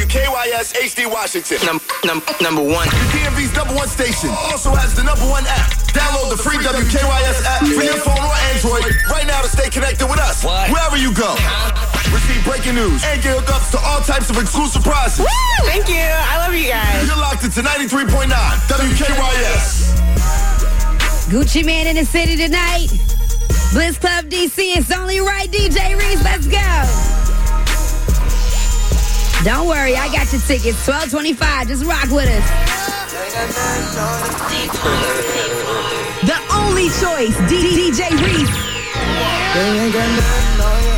WKYS HD Washington. Num- num- number one. DMV's number one station. Also has the number one app. Download the free WKYS app for your phone or Android right now to stay connected with us. What? Wherever you go. Receive breaking news and get hookups to all types of exclusive prizes. Woo! Thank you. I love you guys. You're locked into 93.9 WKYS. Gucci Mane in the city tonight. Bliss Club DC. It's only right, DJ Reese. Let's go. Don't worry, I got your tickets. 1225. Just rock with us. The only choice, DJ Reese. They ain't got nothing on you.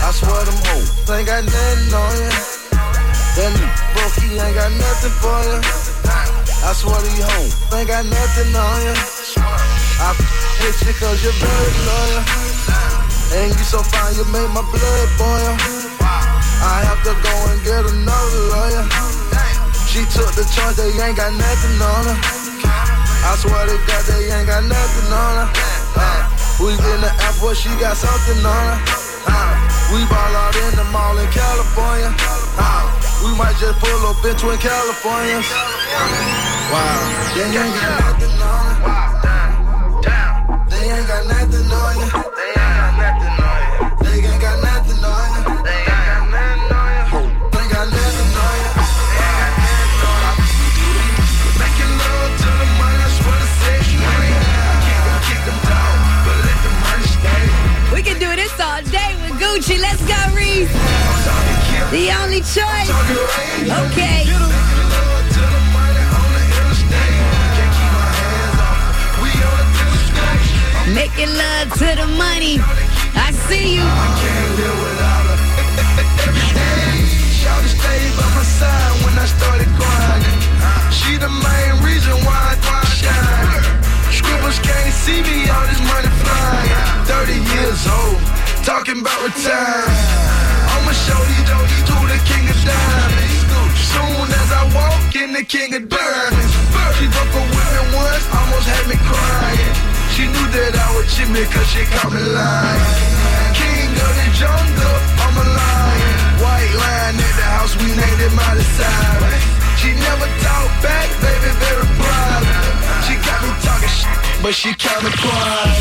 I swear them hoes, ain't got nothing on you. That broke, he ain't got nothing for you. I swear these hoes, ain't got nothing on you. I with you cause you're very loyal. And you so fine, you make my blood boil. I have to go and get another lawyer. She took the charge, they ain't got nothing on her. I swear to God, they ain't got nothing on her. Uh, we in the airport, she got something on her. Uh, we ball out in the mall in California. Uh, we might just pull up in Twin California. Wow, they ain't got nothing on her. They ain't got nothing on you. Choice. Okay. Making love to the money on the interstate. Can't keep my hands off. We on the interstate. Making love to the money. I see you. Can't live without her. Shawty stayed by my side when I started grinding. She the main reason why I shine. Scribbles can't see me, all this money flying. 30 years old, talking about retiring. I'ma show these jokes to the king of diamonds. Soon as I walk in, the king of diamonds. She broke a women once, almost had me crying. She knew that I cheat me cause she caught me lying. King of the jungle, I'm a lion. White lion at the house, we named it Miley Cyrus. She never talk back, baby, very private. She got me talking shit, but she me quiet.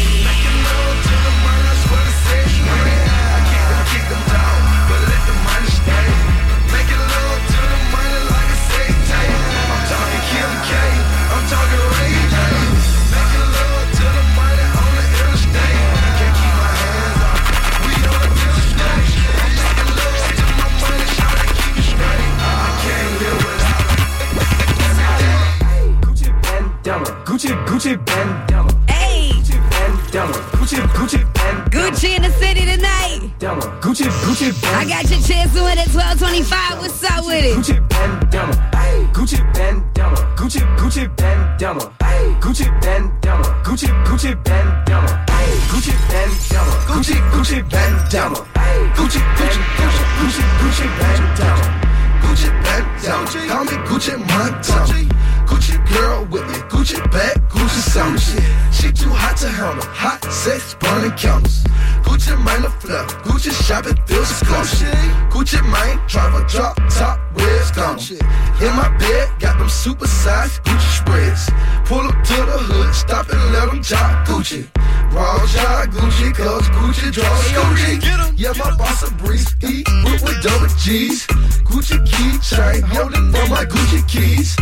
Gucci. Raw shot Gucci, cause Gucci draws Gucci. Yeah, my boss a breeze, E with, with double G's. Gucci key chain, holding on my Gucci keys.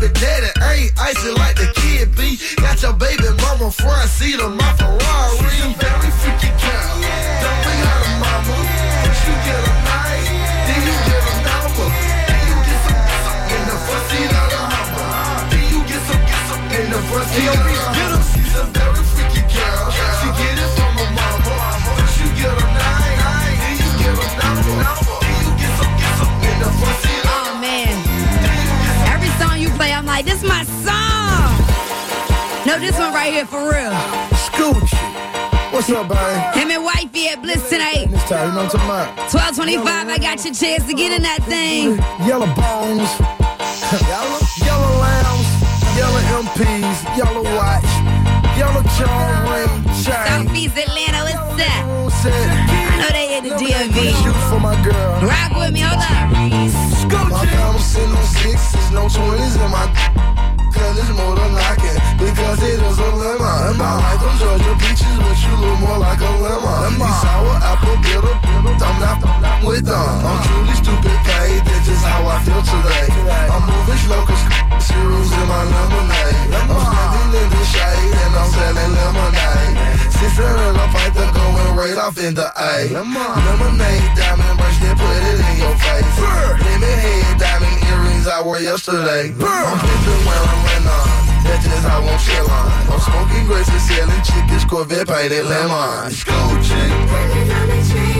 Baby daddy ain't icy like the kid be. Got your baby mama front seat of my Ferrari. She's a very freaky girl. Don't bring her mama. First you get a night, then you get a number. Then you get some, in the front seat of the Hummer. Then you get some, in the front seat right here for real. Scoochie. What's up, babe? Him and wifey at Bliss tonight. This time, you know what I'm talking 1225, I got your chance to get in that thing. Yellow bones, yellow, yellow lambs, yellow MPs, yellow watch, yellow charm ring, chain. Southeast Atlanta, what's up? I know they hit the DMV. shoot for my girl. Rock with me, hold up. Scoochie. My diamonds in no sixes, no twenties in my Cause it's more than knocking Because it is a lemon I like them Georgia peaches But you look more like a lemon These sour apple bitter I'm not, I'm with them I'm truly stupid paid That's just how I feel today I'm moving slow cause zeros in my lemonade I'm standing in the shade And I'm selling lemonade Sister I fight the going right off in the A Lemonade, diamond bracelet, put it in your face Lemon head, diamond earrings I wore yesterday. I'm pimping wearing Renon That's just how I'm chillin' I'm smoking grapes and selling chickens Corvette painted lemon School chick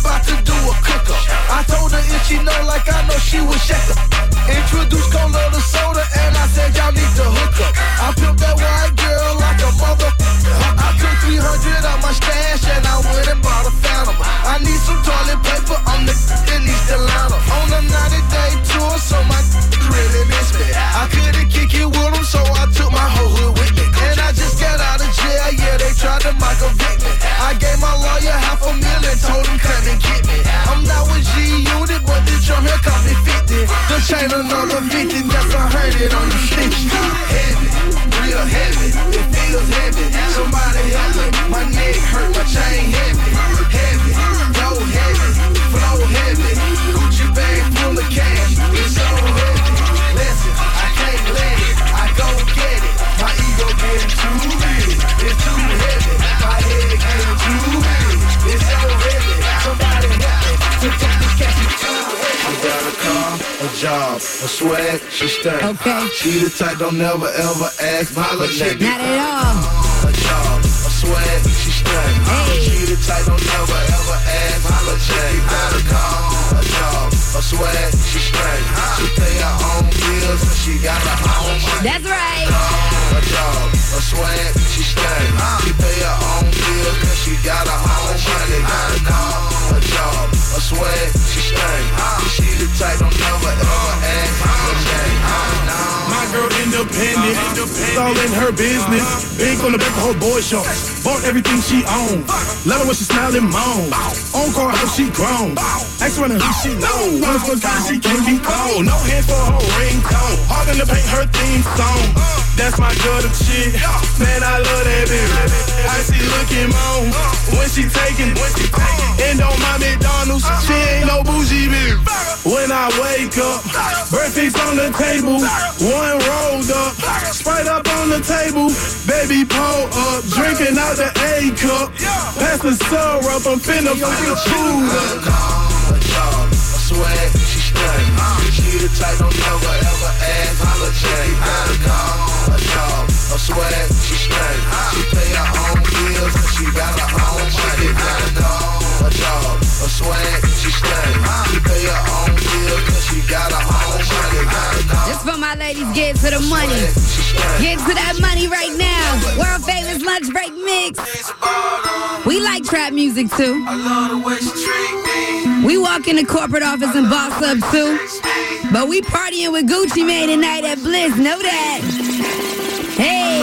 about to do a cook up. I told her if she know like I know she would shake up. Introduced cola me 50. The chain another 50, that's swag, she stank. Okay. She the type don't never ever ask my chick. Not at all. A job, a swag, she stank. Hey. She the type don't never ever ask my chick. Got a car, a job, a swag, she stank. She pay her own bills and she got her own money. That's right. A job, a swag, she stank. Independent, it's all in her business. Big on the back of her boy shorts. Bought everything she owned. Love her when she smile and moan. On car, how she grown. Ask her who she know. One for time she can't be cold. No hands for her ringtone. Hard to paint her theme song. That's my girl, the chick. Man, I love that bitch. I see looking moan when she taking, when she taking. And on my McDonald's, she ain't no bougie bitch when I wake up. Breakfast on the table, one rolled up. Sprite up on the table, baby pull up. Drinking out the A cup. Pass the syrup, I'm finna put the food up. I swear she stunning. She the type don't never ever apologize. I call her I swear she straight. She pay her own bills and she got her own money. I know a job. I swear she straight. She pay her own check. for my ladies. Get to the money. Get to that money right now. World famous lunch break mix. We like trap music too. We walk in the corporate office and boss up too. But we partying with Gucci Mane tonight at Bliss. Know that. Hey.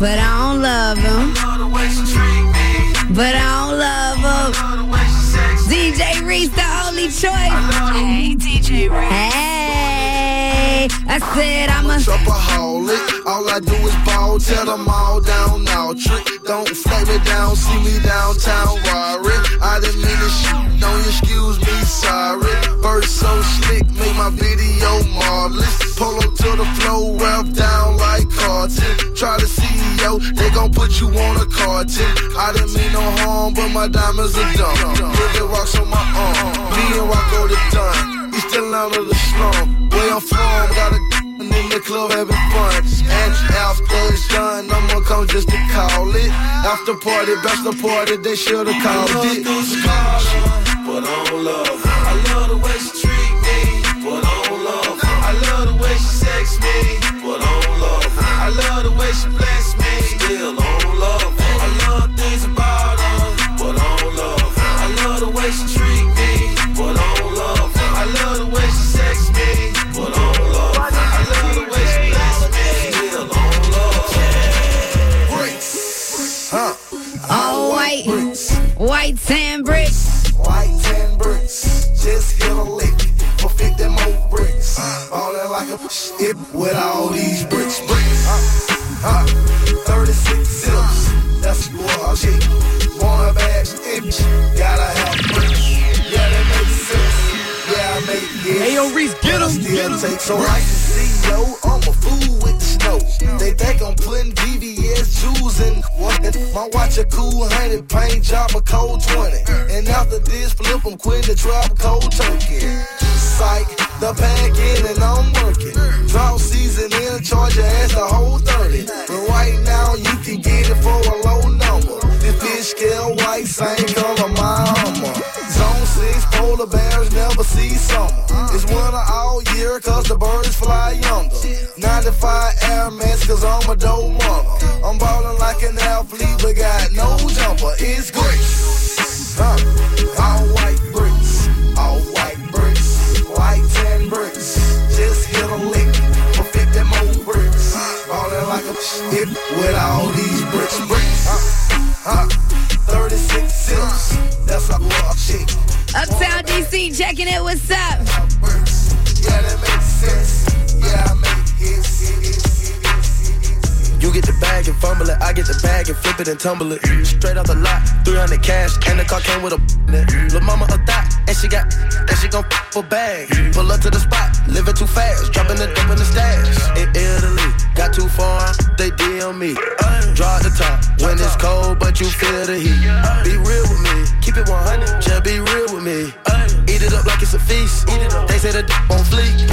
But I don't love him. But I don't love him. DJ Reese, the only choice. Hey, DJ Reese. Hey, I said I'm a. Shopaholic, all I do is ball, tell them all down now. Trick, don't flag me down, see me downtown, worry. I didn't mean to shoot, don't excuse me, sorry. Verse so slick, make my video marvelous. Pull up to the flow, rap down like carton. Try to yo, they gon' put you on a carton. I didn't mean no harm, but my diamonds are dumb. Rivet rocks on my arm, me and Rocco the done. Still out of the slum. Where I'm from, got a in the club having fun. And after it's done, I'ma come just to call it. After party, bachelor party, they should've called it. But I don't love her. I love the way she treat me, but I don't love her. I love the way she sex me, but I don't love her. I love the way she bless 100, paint job a cold 20. And after this, flip I'm quitting the drop cold turkey. Psych, the pack in and I'm working. Drought season in, charge your ass the whole 30. But right now, you can get it for a low number. This fish scale white, same color, my 6, polar bears never see summer. It's winter all year, cause the birds fly younger. 95 Air Max, cause I'm a dope runner. I'm ballin' like an athlete, but got no jumper. It's great. Huh. All white bricks, all white bricks, white tan bricks. Just hit a lick for 50 more bricks. Ballin' like a shit with all these bricks. Bricks, huh? Huh. 36 zips, that's a of shit. Uptown DC checking it. What's up? Get the bag and fumble it, I get the bag and flip it and tumble it. Straight off the lot, 300 cash, and the car came with a. Lil' mama a thot, and she got, and she gon' for bag. Pull up to the spot, living too fast, dropping the dope in the stash. In Italy, got too far, they DM me. Draw the top, when it's cold, but you feel the heat. Be real with me, keep it 100, just be real with me. Eat it up like it's a feast. They say the d- on fleek.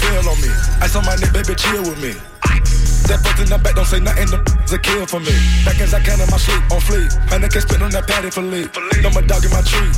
Feel on me. Ice on my neck, baby, chill with me. That foot in the back, don't say nothing, the a kill for me. Back as I can in my sleep, on fleek. And I can spit on that patty for leave. Know my dog in my tree.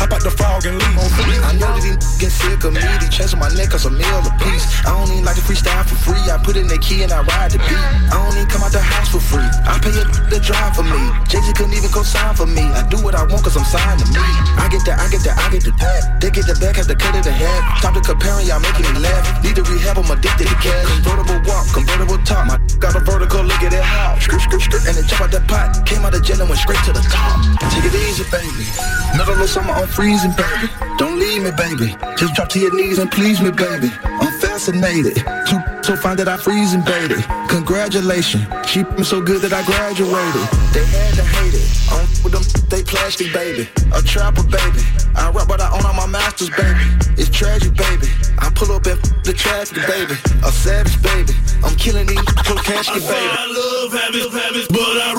Hop out the frog and leave. On. I know that he get sick of me. They on my neck cause a meal a piece. I don't even like to freestyle for free. I put in the key and I ride the beat. I don't even come out the house for free. I pay a to drive for me. JJ couldn't even go sign for me. I do what I want cause I'm signed to me. I get that, I get that, I get the that. They get the back, have to cut it ahead. Stop the comparing, y'all making me laugh. Need to rehab, I'm addicted to cash. Convertible walk, convertible top. My got a vertical, look at it how. Skirt, skirt, skirt, and then jump out that pot. Came out of the jet and went straight to the top. Take it easy, baby. Another little summer on freezing, baby. Don't leave me, baby. Just drop to your knees and please me, baby. I'm fascinated. Too so fine that I freeze freezing, baby. Congratulations. She so good that I graduated. They had to hate it. I'm with them, they plastic, baby. A trapper, baby. I rap, but I own all my masters, baby. It's tragic, baby. I pull up in the traffic, baby. A savage, baby. I'm killing these whole casket, baby. I love habits, habits, but rather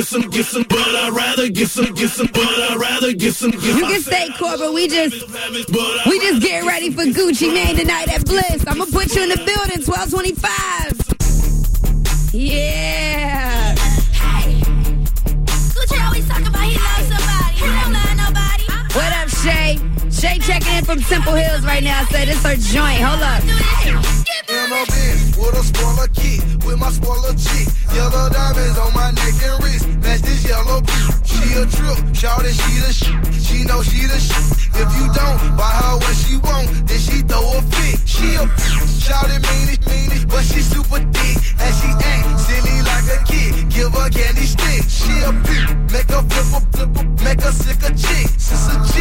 get some, get some, but I'd rather get some, get some, but I'd rather get some, get You can stay corporate. We just we just getting ready for Gucci Mane tonight at Bliss. I'm gonna put you in the building, 1225. Yeah. Gucci always talk about he loves somebody. He don't love nobody. What up, Shay? Checking checking in from Temple Hills right now. Said it's her joint. Hold up. In a Benz with a spoiler kit, with my spoiler chick. Yellow diamonds on my neck and wrist. Match this yellow bitch. She a trip, shout it, she the shit. She know she the shit. If you don't buy her what she want, then she throw a fit. She a shout it, mean it, mean it, but she super thick. And she act silly like a kid. Give her candy stick. She a bitch, make her flip a flip a, make her sick a chick. Sis a chick,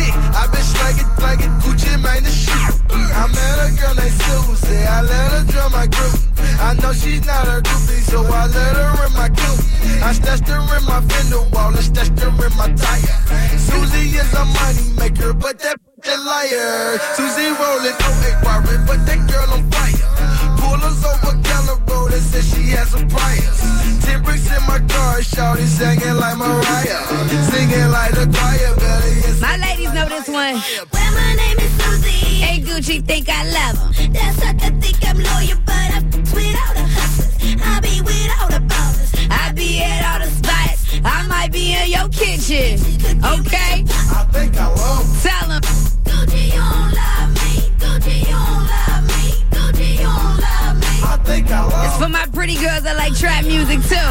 know she's not a groupie, so I let her in my group. I stashed her in my fender wall and stashed her in my tire. Susie is a money maker, but that bitch a liar. Susie rolling 08 worried, but that girl on fire. Pull us over Keller Road and said she has some priors. Ten bricks in my car, shouty singing like Mariah. Singing like the choir, better. My ladies know this one. Well, my name is Susie. Hey, Gucci, think I love him. That sucker think I'm loyal, but I f- with all the hustlers. I be with all the ballers. I be at all the spots. I might be in your kitchen. Okay? I think I love Tell him. Gucci, you don't love me. Gucci, you don't love me. Gucci, you don't love me. I think I love It's for my pretty girls that like trap music too.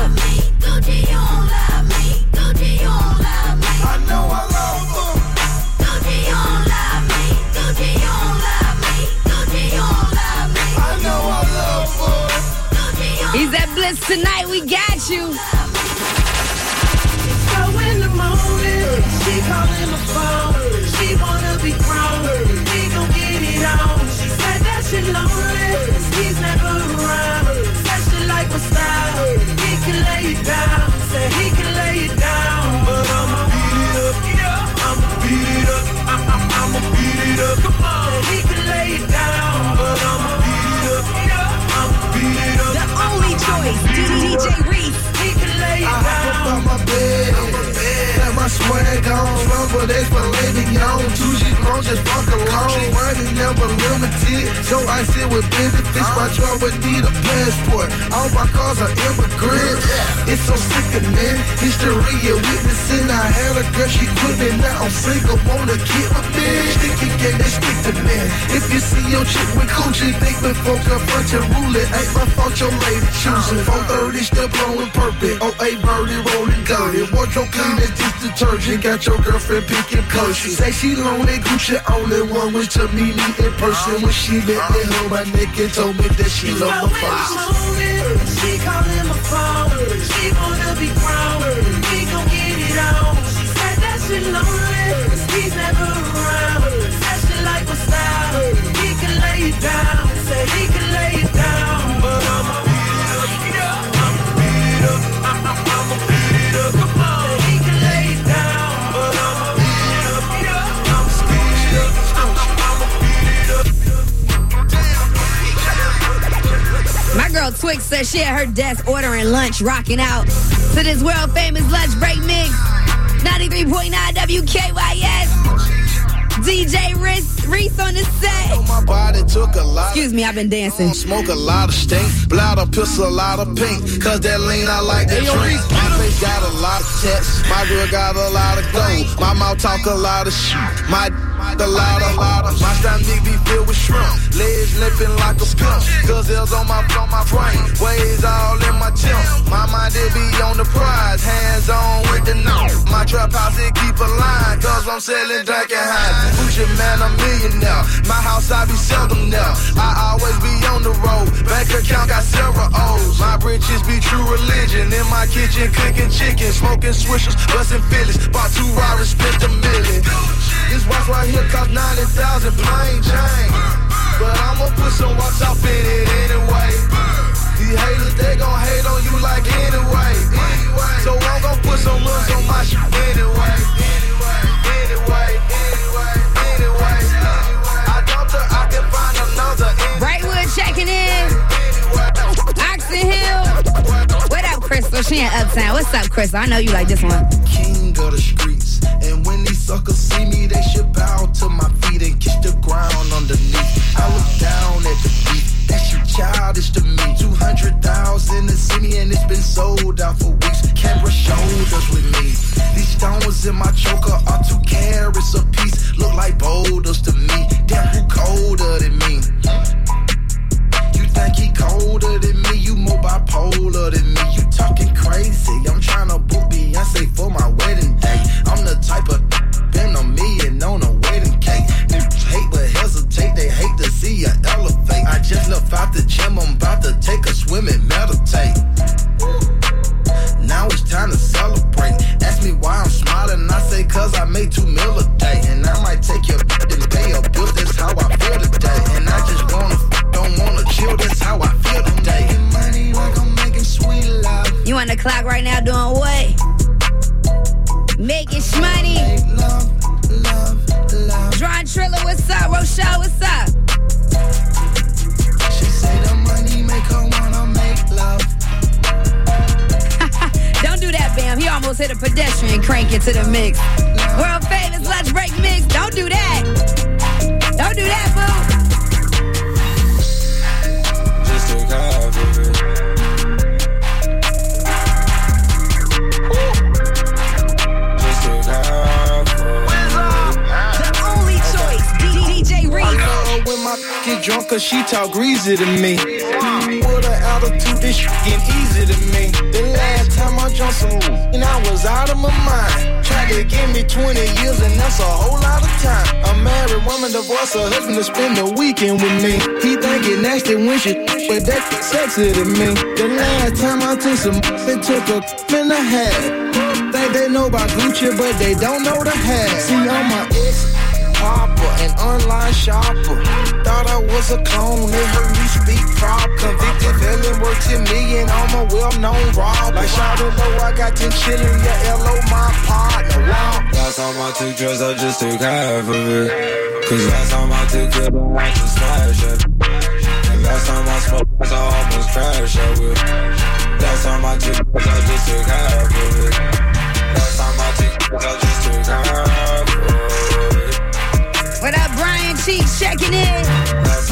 Gucci, you don't love me. Gucci, you don't love me. I know I love He's tonight. We got you. So in the morning, she calling my phone. She wanna be grown. We gon' get it on. She said that she lonely. He's never around. Said she like my style. He can lay it down. Said he choice. DJ Reese. I hop up on my bed. Let my swag on. Run for lady on. Two G's long, just fuck alone. Money never limited. So I sit with benefits. My truck would need a passport. All my cars are immigrants. It's so sickening. History of witnessing. I had a girl, she quit me. Now I'm single. Wanna get with me. Sticky gang, they stick to me. If you see your chick with coochie, think before confront your rule it. Ain't my fault your lady choosing. 430 still blowing perfect. Oh, a birdie rolling dirty. Wardrobe clean as this detergent. Got your girlfriend picking cushion. Say she lonely, Gucci only one wish to meet me in person. When she met me on my and told me that she in my morning, she calling my phone. She wanna be grown. We gon' get it on. She said that she lonely. He's never around. Said she like my style. He can lay it down. Said he can lay it girl Twix says she at her desk ordering lunch, rocking out to this world famous lunch break mix. 93.9 WKYS. DJ Reese, Reese on the set. My body took a lot. Excuse me, I've been dancing. Smoke a lot of stink, bladder pistol a lot of pink. Cause that lean I like that drink. My face got a lot of tats, my girl got a lot of gold. My mouth talk a lot of shit. My a lot of lot of my stomach be filled with shrimp. Legs limping like a skunk. Gazelles on my on my frame. Waves all in my gym. My mind it be on the prize. Hands on with the knife. My trap house it keep a line. Cause I'm selling drink and high. Gucci Mane, I'm millionaire. My house I be seldom there. I always be on the road. Bank account got several O's. My britches be true religion. In my kitchen cooking chicken, smoking swishers, busting Phillies. Bought two Rarers, spent a million. This watch right here cost 90,000 plain Jane. But I'ma put some watch off in it anyway. These haters, they gon' hate on you like anyway. anyway. So I'm gon' put some looks on my shit anyway. Anyway, anyway, anyway. Anyway. I don't think I can find another Brightwood checking in. Oxon Hill. What up, Crystal? She in Uptown. What's up, Crystal? I know you like this one. king of the streets. And when these suckers see me, they should bow to my feet and kiss the ground underneath. I look down at the beat. That shit childish to me. 200,000 to see me, and it's been sold out for weeks. Camera shoulders with me. These stones in my choker are two carats a piece. Look like boulders to me. Damn, who colder than me? You think he colder than me? You more bipolar than me. You talking crazy. I'm trying to book Beyonce for my wedding day. I'm the type of spend a million on a wedding cake. Niggas hate but hesitate, they hate to see you elevate. I just left out the gym, I'm about to take a swim and meditate. Now it's time to celebrate. Ask me why I'm smiling, I say cause I made two million. Pedestrian crank into the mix. World famous lunch break mix. Don't do that. Don't do that, boo. Just took half of it. Just took half. The only choice. DJ I Reese. when my get drunk cause she talk greasy to me. With her attitude, this shit get easy to me. The last time I drunk some and I was out of my mind. Tried to give me 20 years and that's a whole lot of time. A married woman divorced her husband to spend the weekend with me. He think it nasty when she but that sexy to me. The last time I took some they took a and a half. Think they know about Gucci, but they don't know the half. See, I'm my ex popper, an online shopper. Thought I was a clone, it heard me speak prop. Convicted felon, worth 10 million, I'm a well-known rob. Like shout low, I got 10 chillin', yeah, LO my partner. Wow. Last time I took drugs, I just took half of it. Cause last time I took it, I had to smash it. And last time I smoked, I almost crashed it with. Last time I took drugs, I just took half of it. Last time I took drugs, I just took half of it. What up, Brian Cheeks checking in?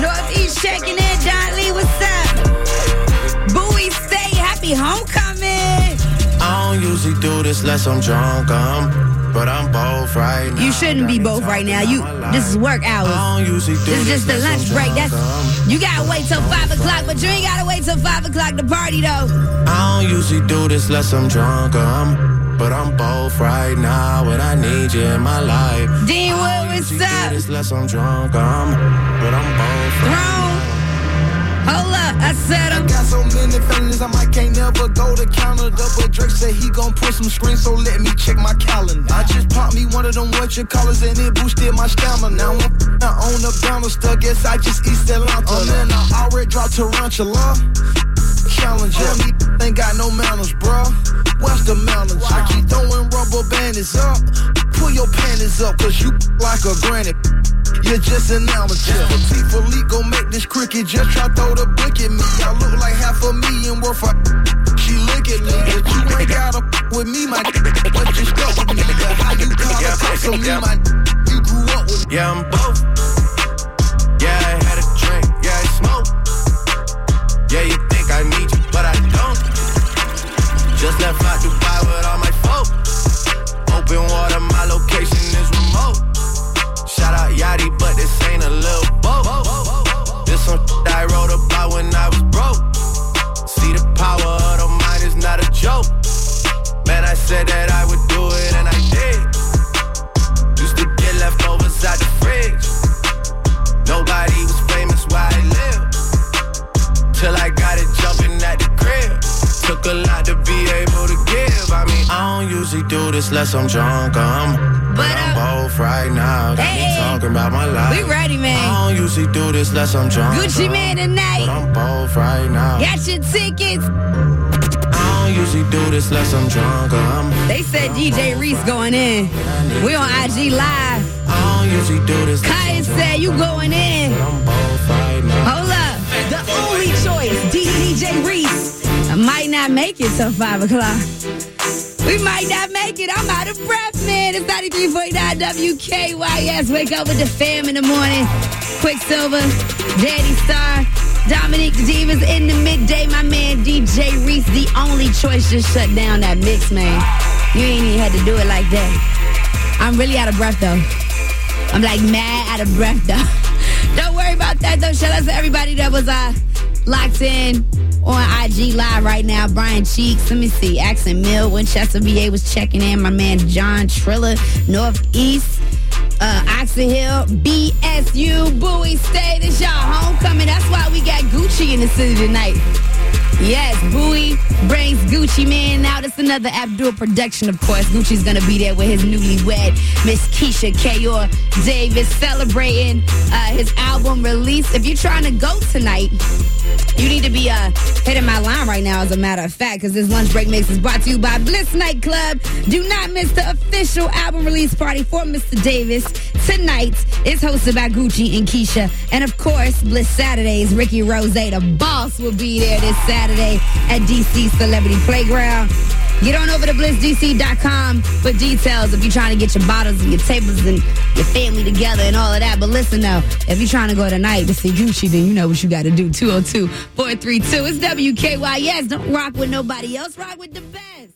Northeast checking in. Don Lee, what's up? Bowie State, happy homecoming. I don't usually do this unless I'm drunk, um, but I'm both right now. You shouldn't be both right now. You, this is work hours. I don't usually do This is just the lunch I'm break. That's um. you gotta wait till five o'clock, but you ain't gotta wait till five o'clock to party though. I don't usually do this unless I'm drunk, um, but I'm both right now, and I need you in my life. Deanwood, I don't what's usually up? do unless I'm drunk, um, but I'm both right Hold up, I said I him. got so many feelings, I might can't never go to Canada. But Drake said he gon' put some screens, so let me check my calendar. I just popped me one of them what you callers and it boosted my stamina. Now I'm f***ing on the banister, guess I just eat Atlanta. Oh man, I already dropped Tarantula. Challenger, me ain't got no manners, bruh. What's the manners? I keep throwing rubber bandits up. Pull your panties up, cause you like a granny. You're just an amateur. Patek Philippe gon' make this cricket. Just try throw the brick at me. I look like half a million worth of. She look at me, but you ain't gotta with me, my. But you stuck with me. But how you call a cop so me, my. You grew up with me. Yeah, I'm both. Just left out Dubai with all my folk. Open water, my location is remote. This unless I'm drunk, um. But I'm both right now. Got Hey. me talking about my life. We ready, man. I don't usually do this unless I'm drunk. Gucci Mane But. I'm both right now. Got your tickets. I don't usually do this unless I'm drunk, um. They said DJ Reese going in. We on IG live. I don't usually do this. Kaya said you going in. I'm both right now. Hold up. The only choice, DJ Reese. I might not make it till 5 o'clock. We might not make it. I'm out of breath, man. It's 93.9 WKYS. Wake up with the fam in the morning. Quicksilver, Daddy Star, Dominique Da Diva in the midday. My man DJ Reese, the only choice, just shut down that mix, man. You ain't even had to do it like that. I'm really out of breath, though. I'm like mad out of breath though. Don't worry about that though. Shout out to everybody that was uh locked in on IG live right now. Brian Cheeks, let me see. Oxon Hill, Winchester VA was checking in. My man John Triller, Northeast. Uh, Oxon Hill, BSU, Bowie State, it's y'all homecoming. That's why we got Gucci Gucci in the city tonight. Yes, Bowie brings Gucci Mane out. It's another Abdul production, of course. Gucci's gonna be there with his newlywed, Miss Keyshia Ka'oir Davis, celebrating uh, his album release. If you're trying to go tonight, you need to be uh, hitting my line right now, as a matter of fact, because this lunch break mix is brought to you by Bliss Nightclub. Do not miss the official album release party for Mr. Davis tonight. It's hosted by Gucci and Keisha. And of course, Bliss Saturdays, Ricky Rose, the boss, will be there this Saturday at DC Celebrity Playground. Get on over to blissdc.com for details if you're trying to get your bottles and your tables and your family together and all of that. But listen though, if you're trying to go tonight to see Gucci, then you know what you got to do. 202 432. It's WKYS. Don't rock with nobody else. Rock with the best.